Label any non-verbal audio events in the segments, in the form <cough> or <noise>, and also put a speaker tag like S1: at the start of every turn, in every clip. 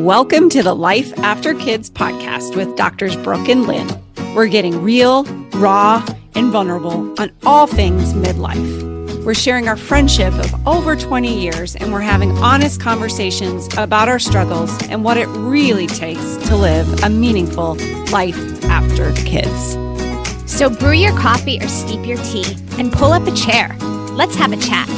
S1: Welcome to the Life After Kids podcast with Doctors Brooke and Lynne. We're getting real, raw, and vulnerable on all things midlife. We're sharing our friendship of over 20 years and we're having honest conversations about our struggles and what it really takes to live a meaningful life after kids.
S2: So brew your coffee or steep your tea and pull up a chair. Let's have a chat.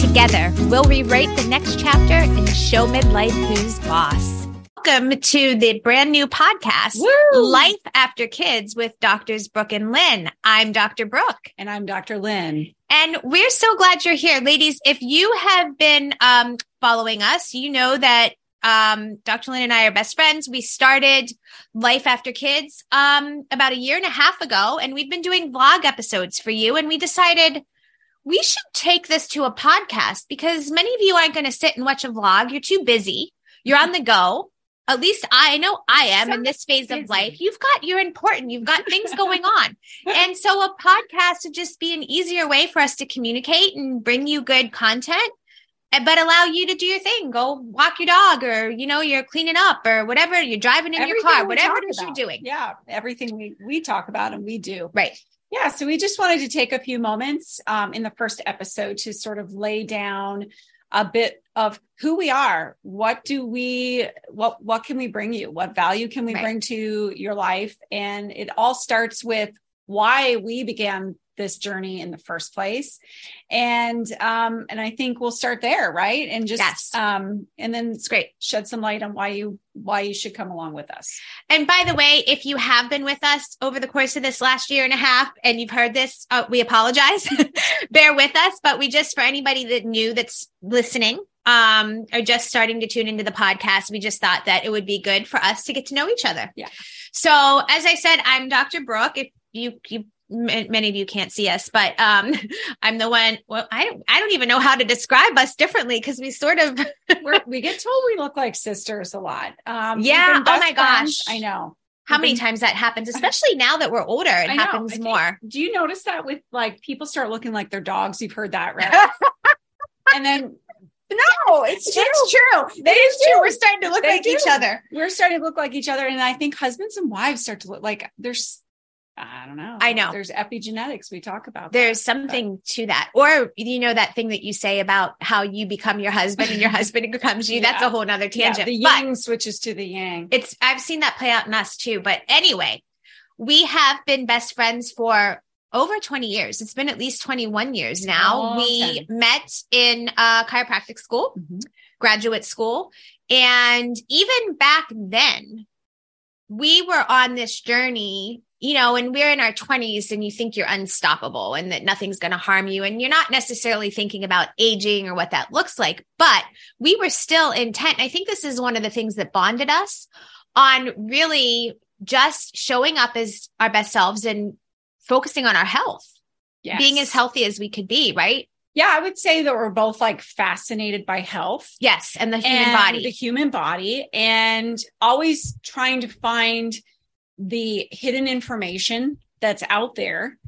S2: Together, we'll rewrite the next chapter and show midlife who's boss welcome to the brand new podcast, Woo! Life After Kids with Doctors Brooke and Lynne. I'm Dr. Brooke.
S1: And I'm Dr. Lynne.
S2: And we're so glad you're here. Ladies, if you have been um, following us, you know that um, Dr. Lynne and I are best friends. We started Life After Kids um, about a year and a half ago, and we've been doing vlog episodes for you. And we decided we should take this to a podcast because many of you aren't going to sit and watch a vlog. You're too busy. You're on the go at least I know I am so in this phase busy. of life. You've got, you're important. You've got things going on. <laughs> and so a podcast would just be an easier way for us to communicate and bring you good content, eh, but allow you to do your thing. Go walk your dog or, you know, you're cleaning up or whatever. You're driving in everything your car, whatever it is
S1: about.
S2: you're doing.
S1: Yeah. Everything we, we talk about and we do.
S2: Right.
S1: Yeah. So we just wanted to take a few moments um, in the first episode to sort of lay down a bit of who we are. What do we what what can we bring you? What value can we right. bring to your life? And it all starts with why we began this journey in the first place and um and i think we'll start there right and just yes. um and then it's great shed some light on why you why you should come along with us
S2: and by the way if you have been with us over the course of this last year and a half and you've heard this uh, we apologize <laughs> bear with us but we just for anybody that knew that's listening um, are just starting to tune into the podcast, we just thought that it would be good for us to get to know each other.
S1: Yeah.
S2: So, as I said, I'm Dr. Brooke. If you you many of you can't see us, but um, <laughs> I'm the one. Well, I don't, I don't even know how to describe us differently because we sort of <laughs>
S1: we get told we look like sisters a lot.
S2: Um, yeah. Oh my gosh.
S1: I know.
S2: How many times that happens, <laughs> especially now that we're older, it happens more.
S1: Do you notice that with like people start looking like their dogs? You've heard that, right? and then
S2: no, it's true. It's true. It is true. We're starting to look they like do. each other.
S1: We're starting to look like each other. And I think husbands and wives start to look like there's I don't know.
S2: I know.
S1: There's epigenetics. We talk about.
S2: There's that, something but. to that. Or, you know, that thing that you say about how you become your husband and your <laughs> husband becomes you. Yeah. That's a whole nother tangent. Yeah,
S1: the yin switches to the yang.
S2: It's, I've seen that play out in us too. But anyway, we have been best friends for over 20 years. It's been at least 21 years now. Oh, we met in a chiropractic school, mm-hmm. graduate school. And even back then, we were on this journey you know, and we're in our 20s and you think you're unstoppable and that nothing's going to harm you. And you're not necessarily thinking about aging or what that looks like, but we were still intent. I think this is one of the things that bonded us on really just showing up as our best selves and focusing on our health, yes. being as healthy as we could be, right?
S1: Yeah, I would say that we're both like fascinated by health.
S2: Yes, and the human and body.
S1: The human body and always trying to find the hidden information that's out there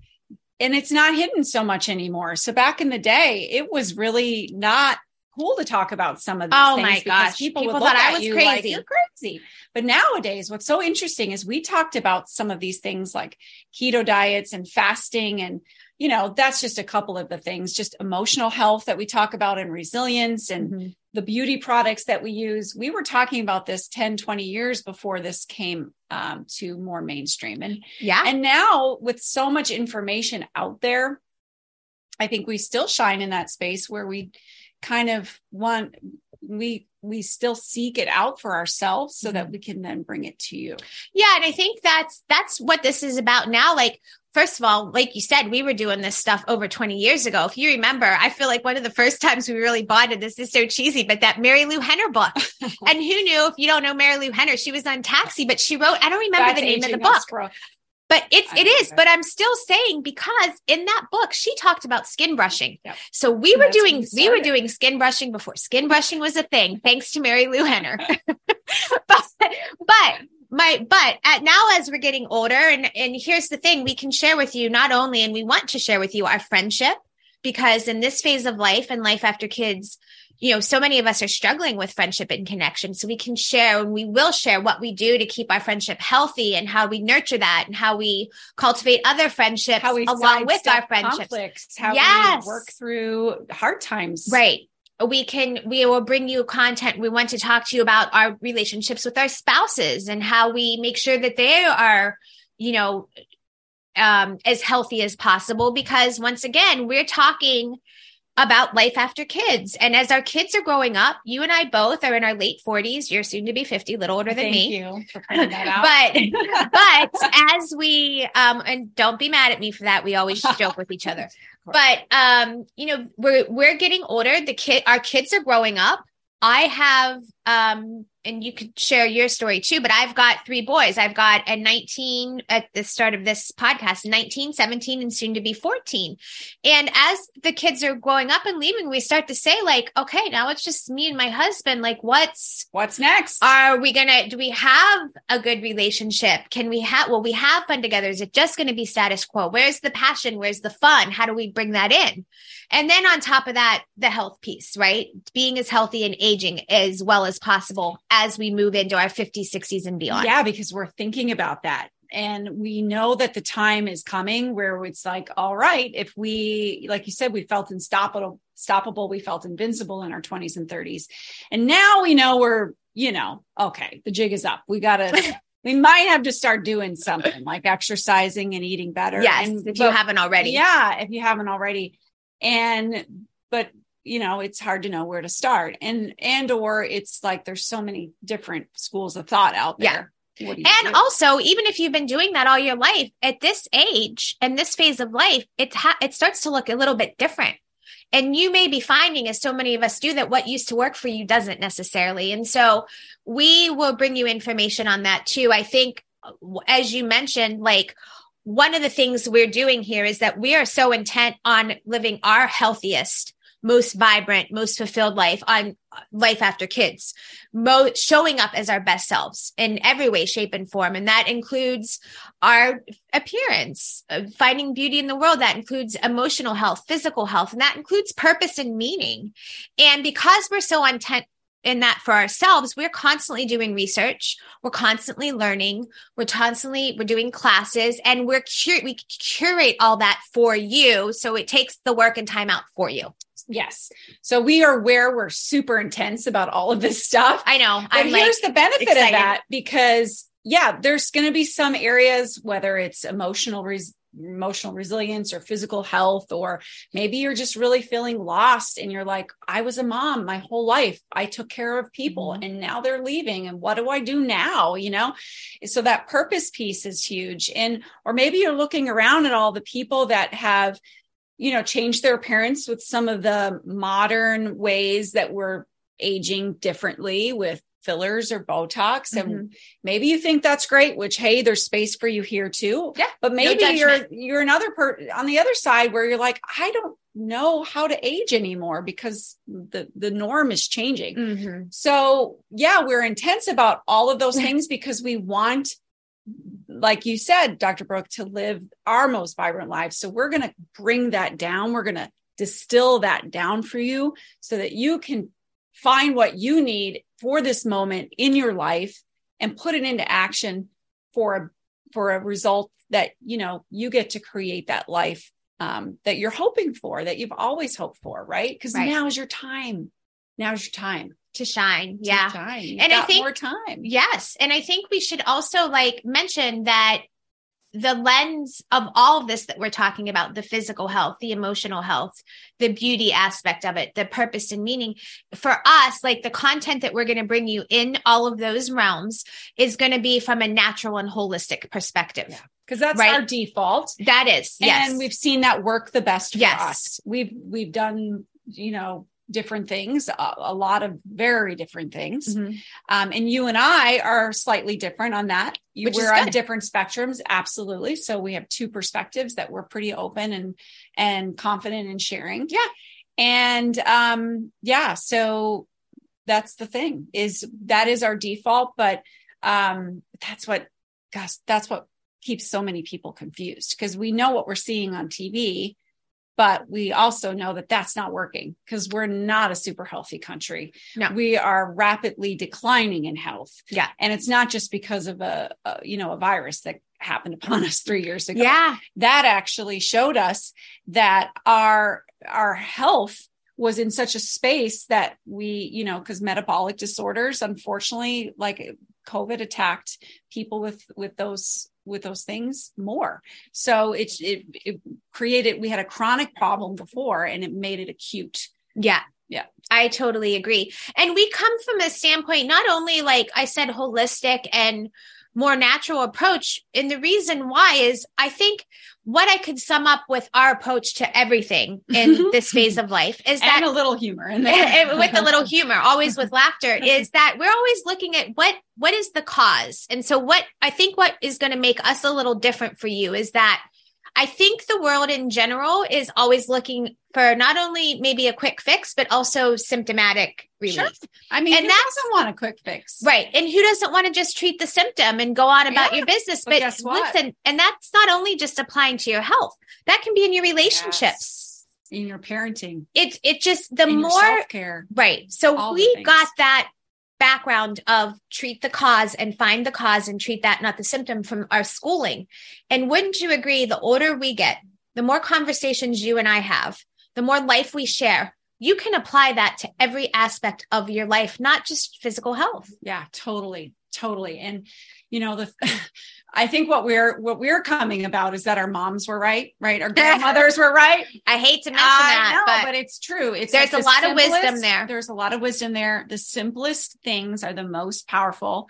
S1: and it's not hidden so much anymore. So back in the day, it was really not cool to talk about some of these
S2: oh
S1: things
S2: my gosh
S1: people, people thought I was crazy. Like, You're crazy. But nowadays, what's so interesting is we talked about some of these things like keto diets and fasting and you know, that's just a couple of the things, just emotional health that we talk about and resilience and mm-hmm. the beauty products that we use. We were talking about this 10, 20 years before this came um, to more mainstream. And
S2: yeah.
S1: And now with so much information out there, I think we still shine in that space where we kind of want we we still seek it out for ourselves so that mm-hmm. we can then bring it to you.
S2: Yeah, and I think that's that's what this is about now like First of all, like you said, we were doing this stuff over 20 years ago. If you remember, I feel like one of the first <laughs> times we really bonded, this is so cheesy, but that Marilu Henner book. <laughs> and who knew if you don't know Marilu Henner, she was on Taxi, but she wrote, I don't remember That's the name of the book. But it's it is, but I'm still saying because in that book she talked about skin brushing. Yep. So we and were doing we were doing skin brushing before skin brushing was a thing, thanks to Marilu Henner. <laughs> but but my but at now as we're getting older and and here's the thing we can share with you not only and we want to share with you our friendship because in this phase of life and life after kids you know, so many of us are struggling with friendship and connection. So we can share and we will share what we do to keep our friendship healthy and how we nurture that and how we cultivate other friendships along with our friendships.
S1: conflicts, how
S2: Yes.
S1: we work through hard times.
S2: Right. We can, we will bring you content. We want to talk to you about our relationships with our spouses and how we make sure that they are, you know, um, as healthy as possible. Because once again, we're talking about life after kids. And as our kids are growing up, you and I both are in our late 40s. You're soon to be 50, little older than
S1: Thank
S2: me.
S1: you for pointing that out.
S2: but <laughs> but as we um and don't be mad at me for that we always joke with each other but um you know we're we're getting older. The kid our kids are growing up. I have um and you could share your story too but i've got three boys. I've got a 19 at the start of this podcast 19 17 and soon to be 14 and as the kids are growing up and leaving we start to say like okay now it's just me and my husband. Like what's
S1: What's next?
S2: are we gonna do we have a good relationship? Can we have will we have fun together? Is it just gonna be status quo? Where's the passion? Where's the fun? How do we bring that in and then on top of that the health piece right being as healthy and aging as well as possible as we move into our 50s 60s and beyond
S1: Yeah, because we're thinking about that. And we know that the time is coming where it's like, all right, if we, like you said, we felt unstoppable, stoppable, we felt invincible in our 20s and 30s. And now we know we're, you know, okay, the jig is up. We got to, <laughs> we might have to start doing something like exercising and eating better.
S2: yes
S1: And,
S2: if you
S1: but-
S2: haven't already
S1: Yeah, if you haven't already. And but you know, it's hard to know where to start. And and or it's like there's so many different schools of thought out there. You
S2: And
S1: do?
S2: also, even if you've been doing that all your life, at this age and this phase of life, it ha- it starts to look a little bit different. And you may be finding, as so many of us do, that what used to work for you doesn't necessarily. And so we will bring you information on that too. I think, uh, as you mentioned, like one of the things we're doing here is that we are so intent on living our healthiest, most vibrant, most fulfilled life on life after kids, mo- showing up as our best selves in every way, shape, and form. And that includes our appearance, uh, finding beauty in the world. That includes emotional health, physical health, and that includes purpose and meaning. And because we're so intent in that for ourselves, we're constantly doing research. We're constantly learning. We're constantly, we're doing classes and we're, cur- we curate all that for you. So it takes the work and time out for you.
S1: yes. So we are where we're super intense about all of this stuff.
S2: I know.
S1: But
S2: I'm like,
S1: here's the benefit
S2: excited.
S1: of that because yeah, there's going to be some areas whether it's emotional res- emotional resilience or physical health or maybe you're just really feeling lost and you're like I was a mom my whole life. I took care of people
S2: Mhm.
S1: and now they're leaving and what do I do now, you know? So that purpose piece is huge and or maybe you're looking around at all the people that have you know changed their appearance with some of the modern ways that we're aging differently with fillers or Botox.
S2: Mm-hmm.
S1: And maybe you think that's great, which hey, there's space for you here too.
S2: Yeah,
S1: But maybe
S2: judgment.
S1: you're you're another per on the other side where you're like, I don't know how to age anymore because the the norm is changing.
S2: Mhm.
S1: So yeah, we're intense about all of those things because we want, like you said, Dr. Brooke, to live our most vibrant lives. So we're going to bring that down. We're going to distill that down for you so that you can find what you need for this moment in your life and put it into action for a for a result that you know you get to create that life um, that you're hoping for that you've always hoped for right because
S2: Right.
S1: now is your time now is your time
S2: to shine.
S1: Take
S2: Yeah.
S1: You've
S2: And I think-
S1: more time.
S2: Yes. And I think we should also like mention that the lens of all of this that we're talking about the physical health, the emotional health, the beauty aspect of it, the purpose and meaning for us, like the content that we're going to bring you in all of those realms is going to be from a natural and holistic perspective.
S1: Yeah. Because that's
S2: Right.
S1: our default.
S2: That is, yes.
S1: And we've seen that work the best for
S2: Yes.
S1: us. We've we've done, you know, different things, a, a lot of very different things.
S2: Mhm.
S1: Um, and you and I are slightly different on that. You,
S2: Which
S1: we're on different spectrums, absolutely. So we have two perspectives that we're pretty open and and confident in sharing.
S2: Yeah.
S1: And um, yeah, so that's the thing is that is our default, but um, that's what gosh, that's what keeps so many people confused because we know what we're seeing on TV, but we also know that that's not working because we're not a super healthy country.
S2: No.
S1: We are rapidly declining in health.
S2: Yeah.
S1: And it's not just because of a, a you know, a virus that happened upon <laughs> us 3 years ago.
S2: Yeah.
S1: That actually showed us that our our health was in such a space that we, you know, because metabolic disorders, unfortunately, like COVID attacked people with with those with those things more. So it, it it created we had a chronic problem before and it made it acute.
S2: Yeah.
S1: Yeah.
S2: I totally agree. And we come from a standpoint, not only like I said, holistic and more natural approach. And the reason why is I think what I could sum up with our approach to everything in <laughs> this phase of life is that
S1: and a little humor in there. <laughs>
S2: with a little <laughs> humor, always with laughter, is that we're always looking at what what is the cause. And so what I think what is going to make us a little different for you is that I think the world in general is always looking for not only maybe a quick fix, but also symptomatic relief.
S1: Sure. I mean,
S2: And
S1: who doesn't want a quick fix?
S2: Right. And who doesn't want to just treat the symptom and go on about
S1: Yeah,
S2: your business?
S1: but
S2: But, listen, and that's not only just applying to your health, that can be in your relationships.
S1: Yes. In your parenting,
S2: It it just the
S1: in
S2: more
S1: self-care.
S2: right. So
S1: all
S2: we got that background of treat the cause and find the cause and treat that not the symptom from our schooling. And wouldn't you agree the older we get, the more conversations you and I have, the more life we share, you can apply that to every aspect of your life, not just physical health.
S1: Yeah, totally, totally. And you know, the <laughs> I think what we're what we're coming about is that our moms were right, right? Our <laughs> grandmothers were right.
S2: I hate to mention
S1: I
S2: that,
S1: know,
S2: but,
S1: but, it's true. It's
S2: there's
S1: like
S2: a
S1: the
S2: lot of wisdom there.
S1: There's a lot of wisdom there. The simplest things are the most powerful,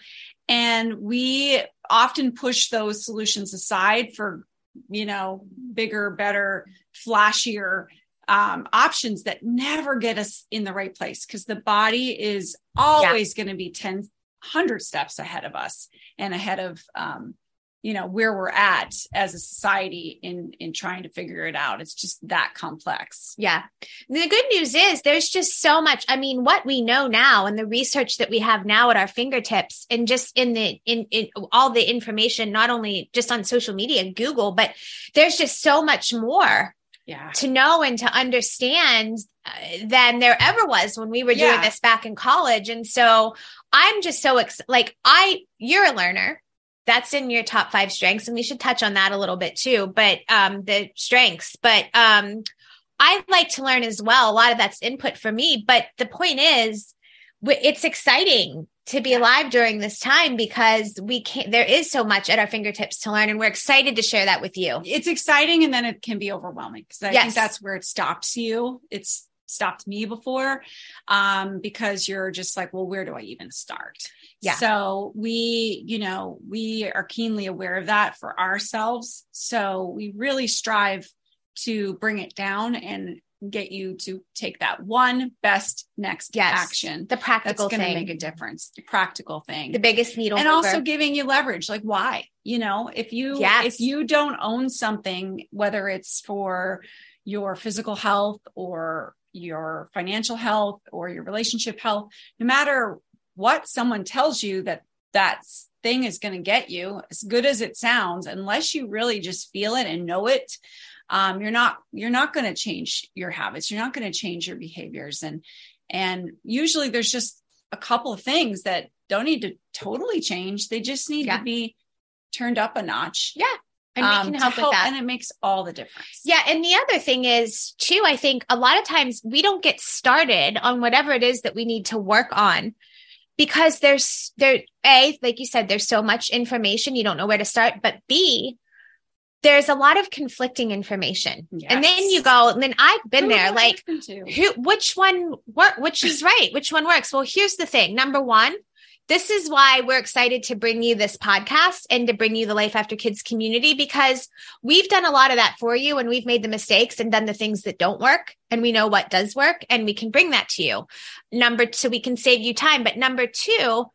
S1: and we often push those solutions aside for you know bigger, better, flashier um, options that never get us in the right place because the body is always going to be 10 100 steps ahead of us and ahead of um, you know where we're at as a society in in trying to figure it out it's just that complex
S2: Yeah. The good news is there's just so much. I mean, what we know now and the research that we have now at our fingertips and just in the in, in all the information, not only just on social media, Google, but there's just so much more
S1: yeah
S2: to know and to understand uh, than there ever was when we were doing
S1: Yeah.
S2: this back in college. And so I'm just so ex- like I you're a learner. That's in your top 5 strengths and we should touch on that a little bit too, but um the strengths, but um I like to learn as well. A lot of that's input for me, but the point is it's exciting to be alive during this time because we can't there is so much at our fingertips to learn and we're excited to share that with you.
S1: it's exciting and then it can be overwhelming because i
S2: Yes.
S1: think that's where it stops you it's stopped me before um because you're just like well where do i even start
S2: Yeah.
S1: so we you know we are keenly aware of that for ourselves so we really strive to bring it down and get you to take that one best next
S2: Yes.
S1: action
S2: The practical that's
S1: going to make a difference the practical thing
S2: the biggest needle
S1: and
S2: mover.
S1: also giving you leverage like why you know if you
S2: Yes.
S1: if you don't own something whether it's for your physical health or your financial health or your relationship health no matter what someone tells you that that thing is going to get you as good as it sounds unless you really just feel it and know it um, you're not you're not going to change your habits you're not going to change your behaviors and and usually there's just a couple of things that don't need to totally change they just need
S2: Yeah.
S1: to be turned up a notch
S2: Yeah. and we
S1: um,
S2: can
S1: to
S2: help with that.
S1: and it makes all the difference
S2: Yeah. And the other thing is, too, I think a lot of times we don't get started on whatever it is that we need to work on because there's, there, A, like you said, there's so much information, you don't know where to start. But B, there's a lot of conflicting information. And then you go, and then I've been there, like, who which one work which is right which one works? Well here's the thing. Number one this is why we're excited to bring you this podcast and to bring you the life after kids community because we've done a lot of that for you and we've made the mistakes and done the things that don't work and we know what does work and we can bring that to you. Number two we can save you time but number two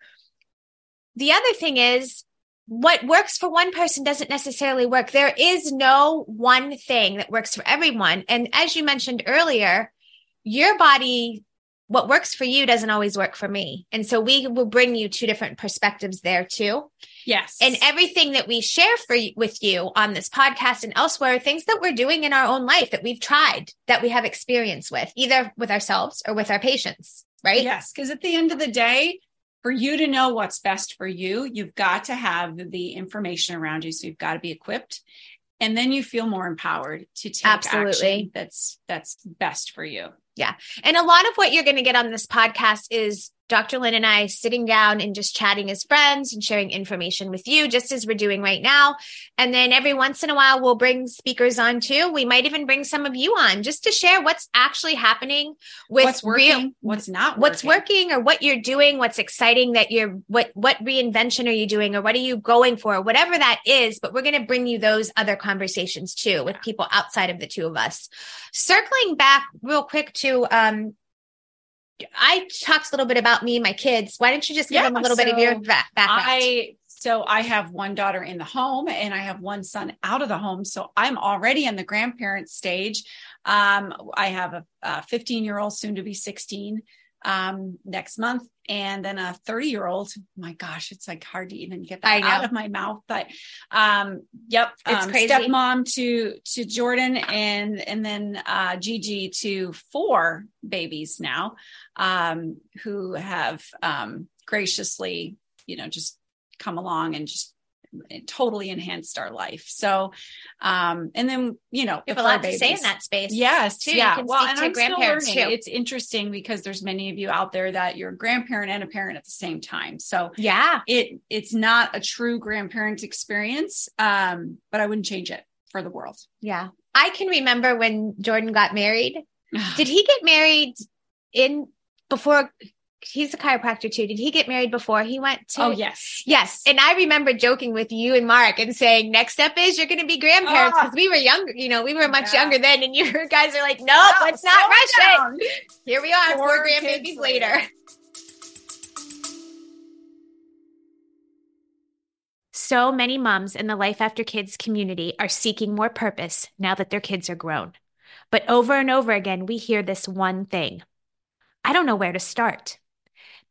S2: the other thing is what works for one person doesn't necessarily work. There is no one thing that works for everyone. And as you mentioned earlier, your body what works for you doesn't always work for me. And so we will bring you two different perspectives there too.
S1: Yes.
S2: And everything that we share for with you on this podcast and elsewhere, things that we're doing in our own life that we've tried, that we have experience with, either with ourselves or with our patients, right?
S1: Yes. Because at the end of the day, for you to know what's best for you, you've got to have the information around you. So you've got to be equipped and then you feel more empowered to take
S2: Absolutely.
S1: action that's that's best for you.
S2: Yeah. And a lot of what you're going to get on this podcast is Dr. Lynne and I sitting down and just chatting as friends and sharing information with you, just as we're doing right now. And then every once in a while, we'll bring speakers on too. We might even bring some of you on just to share what's actually happening with
S1: what's working,
S2: real,
S1: what's not,
S2: what's
S1: working.
S2: working or what you're doing, what's exciting that you're, what, what reinvention are you doing or what are you going for, whatever that is. But we're going to bring you those other conversations too with people outside of the two of us. Circling back real quick to, um, I talked a little bit about me and my kids. Why don't you just give
S1: Yeah,
S2: them a little bit of your
S1: so
S2: background?
S1: I so I have one daughter in the home and I have one son out of the home. So I'm already in the grandparent stage. Um, I have a 15 year old, soon to be 16 um, next month, and then a 30 year old. My gosh, it's like hard to even get that out of my mouth. But um, yep,
S2: It's
S1: um,
S2: crazy.
S1: stepmom to to Jordan, and and then uh, Gigi to four babies now, um, who have um, graciously, you know, just come along and just totally enhanced our life. So, um, and then you know,
S2: if a lot to say in that space.
S1: Yes,
S2: too.
S1: Yeah. well, and I'm still learning.
S2: too.
S1: It's interesting because there's many of you out there that you're a grandparent and a parent at the same time. So
S2: Yeah.
S1: it it's not a true grandparent experience, um, but I wouldn't change it for the world.
S2: Yeah. I can remember when Jordan got married. <sighs> Did he get married in before? He's a chiropractor too. Did he get married before he went to?
S1: oh yes,
S2: Yes. And I remember joking with you and Mark and saying, next step is you're going to be grandparents
S1: Ah.
S2: because we were younger, you know, we were much
S1: Yeah.
S2: younger then. And you <laughs> guys are like, nope,
S1: No,
S2: let's not rush it. Here we are, four,
S1: Four
S2: grandbabies later.
S1: later.
S2: So many moms in the Life After Kids community are seeking more purpose now that their kids are grown. But over and over again, we hear this one thing I don't know where to start.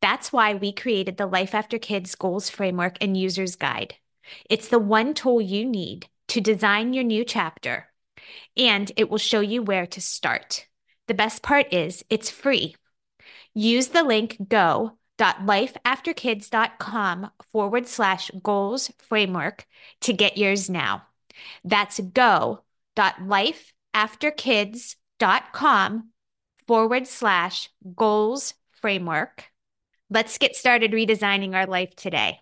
S2: That's why we created the Life After Kids Goals Framework and User's Guide. It's the one tool you need to design your new chapter, and it will show you where to start. The best part is it's free. Use the link go.lifeafterkids.com forward slash goals framework to get yours now. That's go.lifeafterkids.com forward slash goals framework. Let's get started redesigning our life today.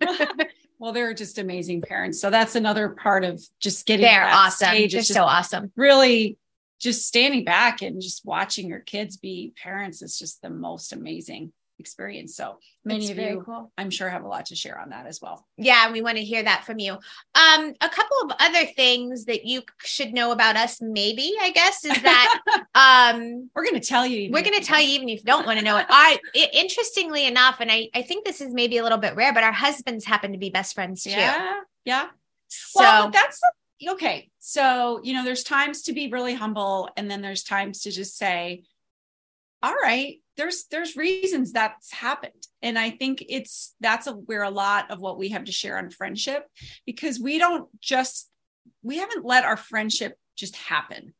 S2: <laughs>
S1: well, they're just amazing parents. So that's another part of just getting.
S2: They're awesome.
S1: Stage.
S2: They're so awesome.
S1: really just standing back and just watching your kids be parents is just the most amazing experience. So many
S2: It's
S1: of you,
S2: cool.
S1: I'm sure, have a lot to share on that as well.
S2: Yeah, we want to hear that from you. Um, a couple of other things that you should know about us, maybe, I guess, is that <laughs> um
S1: We're going to tell you.
S2: we're going to tell you even if you don't want to know it. I i- interestingly enough, and I I think this is maybe a little bit rare, but our husbands happen to be best friends too.
S1: Yeah. Yeah.
S2: So
S1: well, that's okay. So, you know, there's times to be really humble and then there's times to just say, all right, there's there's reasons that's happened. And I think it's that's a, where a lot of what we have to share on friendship because we don't just we haven't let our friendship just happen.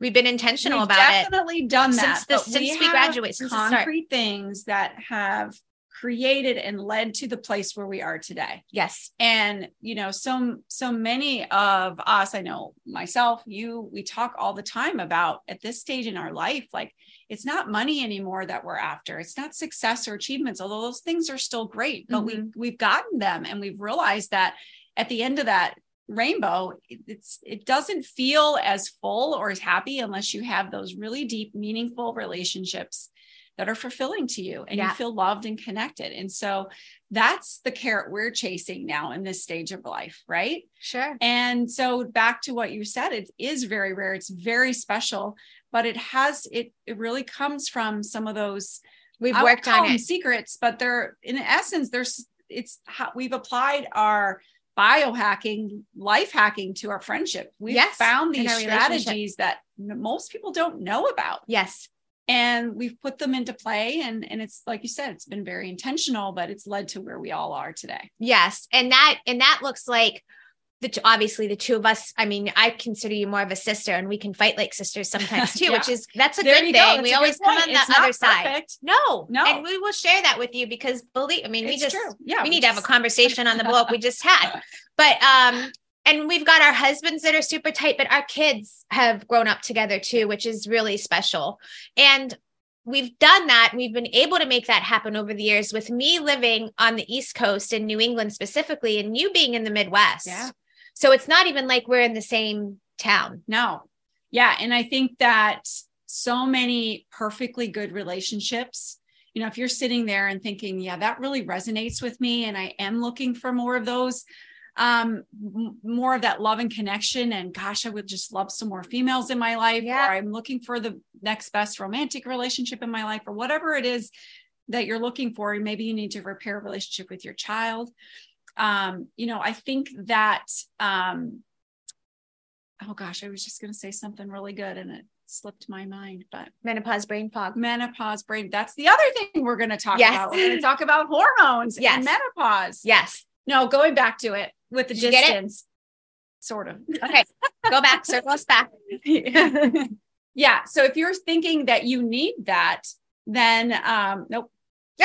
S2: we've been intentional
S1: We've
S2: about it.
S1: definitely done that
S2: Since the- since we
S1: have
S2: graduate, since the start.
S1: concrete things that have created and led to the place where we are today.
S2: Yes.
S1: and you know so so many of us i know myself you we talk all the time about at this stage in our life like it's not money anymore that we're after. It's not success or achievements although those things are still great but we mm-hmm. we've gotten them and we've realized that at the end of that rainbow it's it doesn't feel as full or as happy unless you have those really deep meaningful relationships that are fulfilling to you and
S2: Yeah.
S1: you feel loved and connected and so that's the carrot we're chasing now in this stage of life right
S2: Sure.
S1: and so back to what you said it is very rare it's very special but it has it it really comes from some of those
S2: We've worked on it.
S1: secrets but they're in essence there's it's how we've applied our biohacking, life hacking to our friendship. We've
S2: Yes,
S1: found these strategies that most people don't know about
S2: Yes.
S1: And we've put them into play and and it's like you said it's been very intentional but it's led to where we all are today
S2: Yes. And that and that looks like the obviously the two of us. I mean, I consider you more of a sister and we can fight like sisters sometimes <laughs> too,
S1: Yeah.
S2: which is that's a
S1: There
S2: good thing.
S1: go.
S2: We always come
S1: point.
S2: on the
S1: It's
S2: other side.
S1: perfect.
S2: No,
S1: No.
S2: And we will share that with you because believe I mean, we
S1: It's
S2: just
S1: true. yeah
S2: we need to have a conversation on the blow up we just had. <laughs> But um and we've got our husbands that are super tight, but our kids have grown up together too, which is really special. And we've done that. We've been able to make that happen over the years with me living on the East Coast in New England specifically, and you being in the Midwest.
S1: Yeah.
S2: So it's not even like we're in the same town.
S1: no yeah and i think that so many perfectly good relationships you know if you're sitting there and thinking yeah that really resonates with me and i am looking for more of those um m- more of that love and connection and gosh i would just love some more females in my life
S2: Yeah.
S1: or i'm looking for the next best romantic relationship in my life or whatever it is that you're looking for maybe you need to repair a relationship with your child um you know i think that um oh gosh i was just going to say something really good and it slipped my mind but
S2: Menopause brain fog.
S1: menopause brain that's the other thing we're going to talk
S2: Yes.
S1: about we're going to talk about hormones
S2: Yes.
S1: and menopause
S2: Yes.
S1: No going back to it with the
S2: Did you get it?
S1: distance sort of <laughs>
S2: Okay. Go back, circle us back. <laughs>
S1: yeah so if you're thinking that you need that then um nope <laughs>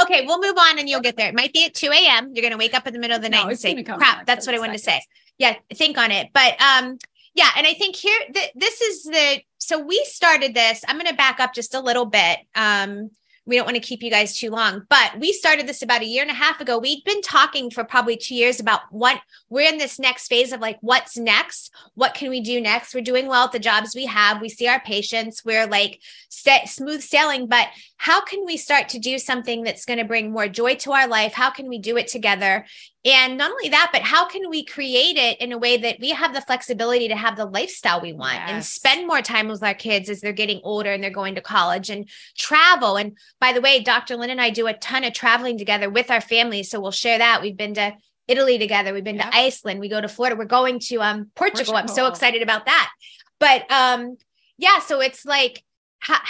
S2: okay, we'll move on and you'll get there. It might be at 2 a.m. You're going to wake up in the middle of the
S1: No,
S2: night and say, crap, that's what I wanted to say. Yeah, think on it. But um, yeah, and I think here, th- this is the, so we started this. I'm going to back up just a little bit. Um, we don't want to keep you guys too long, but we started this about a year and a half ago. We'd been talking for probably two years about what we're in this next phase of like, what's next? What can we do next? We're doing well at the jobs we have. We see our patients. We're like sta smooth sailing, but how can we start to do something that's going to bring more joy to our life? How can we do it together? And not only that, but how can we create it in a way that we have the flexibility to have the lifestyle we want and spend more time with our kids as they're getting older and they're going to college and travel? And by the way, Dr. Lynne and I do a ton of traveling together with our families. So we'll share that. We've been to Italy together. We've been
S1: Yep.
S2: to Iceland. We go to Florida. We're going to um, Portugal. I'm so excited about that. But um, yeah, so it's like ha-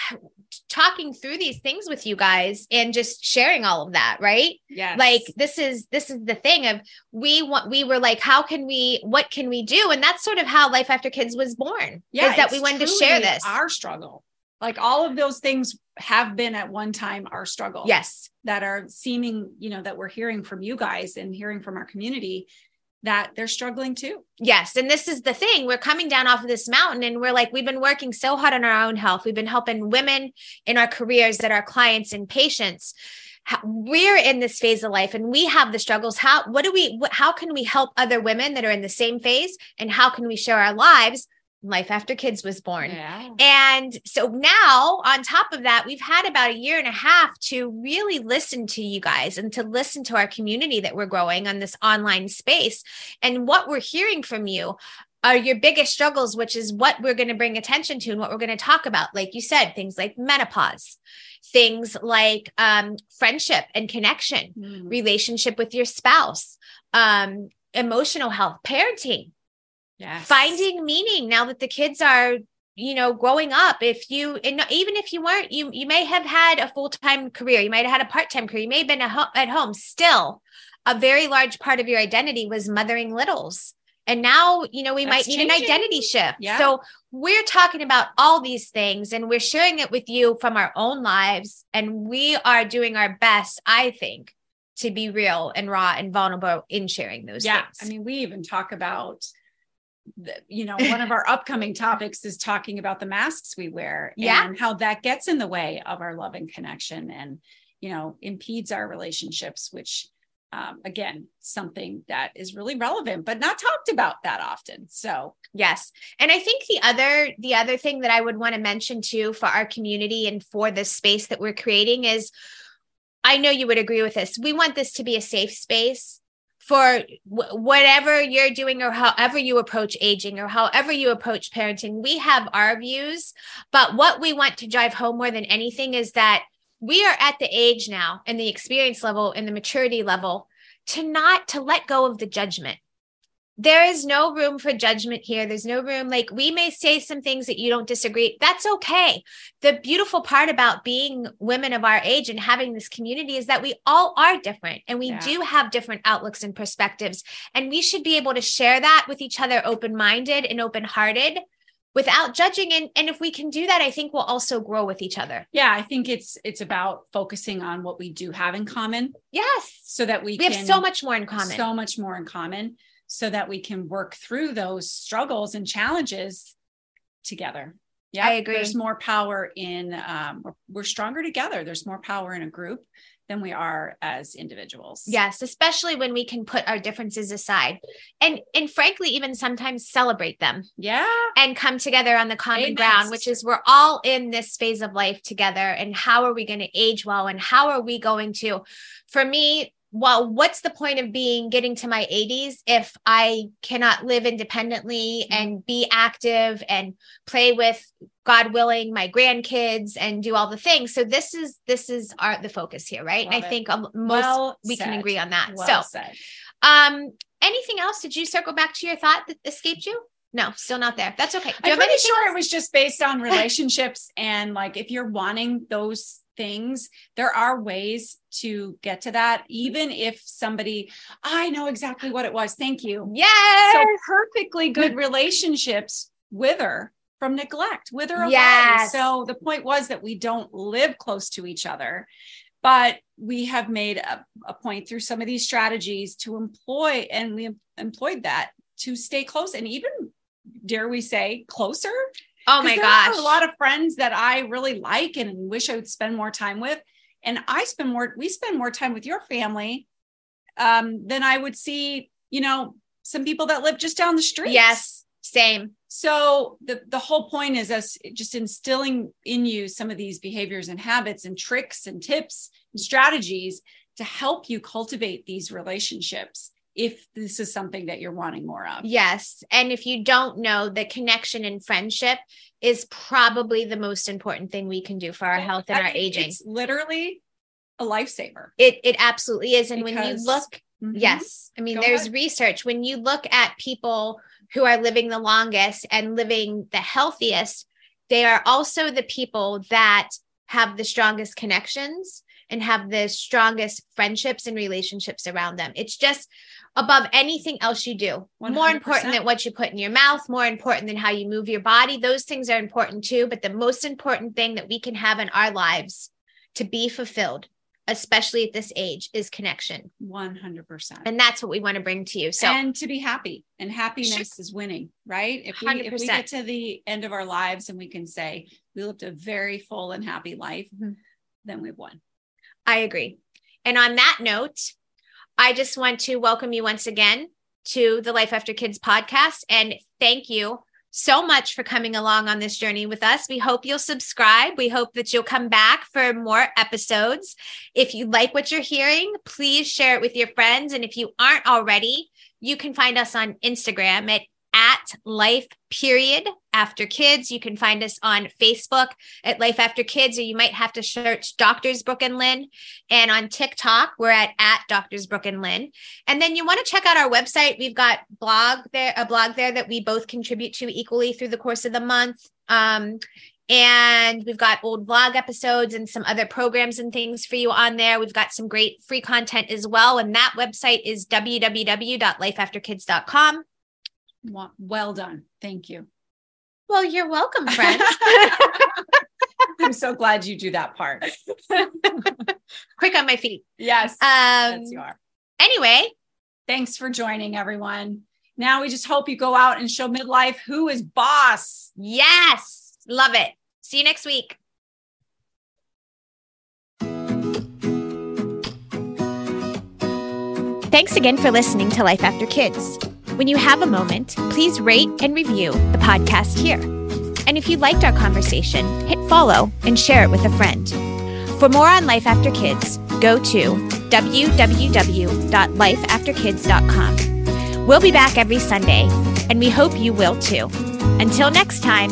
S2: talking through these things with you guys and just sharing all of that, right?
S1: Yeah.
S2: like this is this is the thing of we want we were like how can we what can we do? And that's sort of how life after kids was born
S1: yeah
S2: is that we wanted to share this.
S1: our struggle. Like all of those things have been at one time our struggle.
S2: Yes.
S1: That are seeming you know that we're hearing from you guys and hearing from our community that they're struggling too.
S2: Yes and this is the thing we're coming down off of this mountain and we're like we've been working so hard on our own health. We've been helping women in our careers that are clients and patients. We're in this phase of life and we have the struggles. How what do we how can we help other women that are in the same phase and how can we share our lives life after kids was born
S1: yeah
S2: And so now, on top of that, we've had about a year and a half to really listen to you guys and to listen to our community that we're growing on this online space. And what we're hearing from you are your biggest struggles, which is what we're going to bring attention to and what we're going to talk about. Like you said, things like menopause, things like um, friendship and connection,
S1: Mm.
S2: relationship with your spouse, um, emotional health, parenting
S1: yes.
S2: finding meaning now that the kids are you know growing up. If you and even if you weren't you you may have had a full-time career you might have had a part-time career you may have been ho- at home. Still a very large part of your identity was mothering littles. And now you know we
S1: That's
S2: might need an identity shift.
S1: Yeah.
S2: so we're talking about all these things and we're sharing it with you from our own lives. And we are doing our best i think to be real and raw and vulnerable in sharing those
S1: yeah
S2: things.
S1: i mean we even talk about you know one of our <laughs> upcoming topics is talking about the masks we wear
S2: Yeah.
S1: and how that gets in the way of our love and connection and you know impedes our relationships which um, again something that is really relevant but not talked about that often so
S2: Yes. And I think the other the other thing that I would want to mention too for our community and for this space that we're creating is I know you would agree with this. We want this to be a safe space for wh- whatever you're doing or however you approach aging or however you approach parenting. We have our views, but what we want to drive home more than anything is that we are at the age now and the experience level and the maturity level to not to let go of the judgment there is no room for judgment here. There's no room. Like we may say some things that you don't disagree. That's okay. The beautiful part about being women of our age and having this community is that we all are different and we yeah. do have different outlooks and perspectives. And we should be able to share that with each other open minded and open hearted without judging and, and if we can do that i think we'll also grow with each other
S1: yeah i think it's it's about focusing on what we do have in common
S2: yes
S1: so that we,
S2: we have so much more in common
S1: so much more in common so that we can work through those struggles and challenges together.
S2: Yeah, I agree.
S1: There's more power in, um, we're, we're stronger together. There's more power in a group than we are as individuals.
S2: Yes, especially when we can put our differences aside and and frankly even sometimes celebrate them.
S1: Yeah.
S2: And come together on the common Amen. ground, which is we're all in this phase of life together and how are we going to age well and how are we going to for me well, what's the point of being getting to my 80s if I cannot live independently mm-hmm. and be active and play with God willing my grandkids and do all the things. So this is this is our the focus here, right? Love and I it. think um, most well we can agree on that. Well so said. um anything else? Did you circle back to your thought that escaped you? No, still not there. That's okay.
S1: I'm pretty sure else? it was just based on <laughs> relationships and like if you're wanting those things there are ways to get to that even if somebody i know exactly what it was thank you.
S2: Yes!
S1: so perfectly good <laughs> relationships wither from neglect wither away
S2: yes.
S1: so the point was that we don't live close to each other but we have made a, a point through some of these strategies to employ and we employed that to stay close and even dare we say closer
S2: Oh my gosh.
S1: a lot of friends that I really like and wish I would spend more time with. And I spend more, we spend more time with your family um, than I would see, you know, some people that live just down the street.
S2: Yes, same.
S1: So the the whole point is us just instilling in you some of these behaviors and habits and tricks and tips and strategies to help you cultivate these relationships if this is something that you're wanting more of.
S2: Yes. And if you don't know, the connection and friendship is probably the most important thing we can do for our health and I our aging. It's
S1: literally a lifesaver.
S2: It it absolutely is. And because, when you look, mm-hmm. yes, I mean, Go there's ahead. research. When you look at people who are living the longest and living the healthiest, they are also the people that have the strongest connections and have the strongest friendships and relationships around them. It's just above anything else you do. 100%. More important than what you put in your mouth, more important than how you move your body. Those things are important too. But the most important thing that we can have in our lives to be fulfilled, especially at this age, is connection.
S1: 100%.
S2: And that's what we want to bring to you. So,
S1: and to be happy. And happiness sure. is winning, right? If we, 100%. if we get to the end of our lives and we can say we lived a very full and happy life, mm-hmm. then we've won.
S2: I agree. And on that note, I just want to welcome you once again to the Life After Kids podcast and thank you so much for coming along on this journey with us. We hope you'll subscribe. We hope that you'll come back for more episodes. If you like what you're hearing, please share it with your friends. And if you aren't already, you can find us on Instagram at at life period after kids. You can find us on Facebook at Life After Kids, or you might have to search Doctors Brooke and Lynne. And on TikTok, we're at at Doctors Brooke and Lynne. And then you want to check out our website. We've got blog there, a blog there that we both contribute to equally through the course of the month. Um, and we've got old vlog episodes and some other programs and things for you on there. We've got some great free content as well. And that website is www.lifeafterkids.com.
S1: Well done. Thank you.
S2: Well, you're welcome, friend. <laughs> <laughs>
S1: I'm so glad you do that part. <laughs>
S2: Quick on my feet.
S1: Yes.
S2: Um, yes, you are. Anyway,
S1: thanks for joining, everyone. Now we just hope you go out and show midlife who is boss.
S2: Yes. Love it. See you next week. Thanks again for listening to Life After Kids. When you have a moment, please rate and review the podcast here. And if you liked our conversation, hit follow and share it with a friend. For more on Life After Kids, go to www.lifeafterkids.com. We'll be back every Sunday, and we hope you will too. Until next time,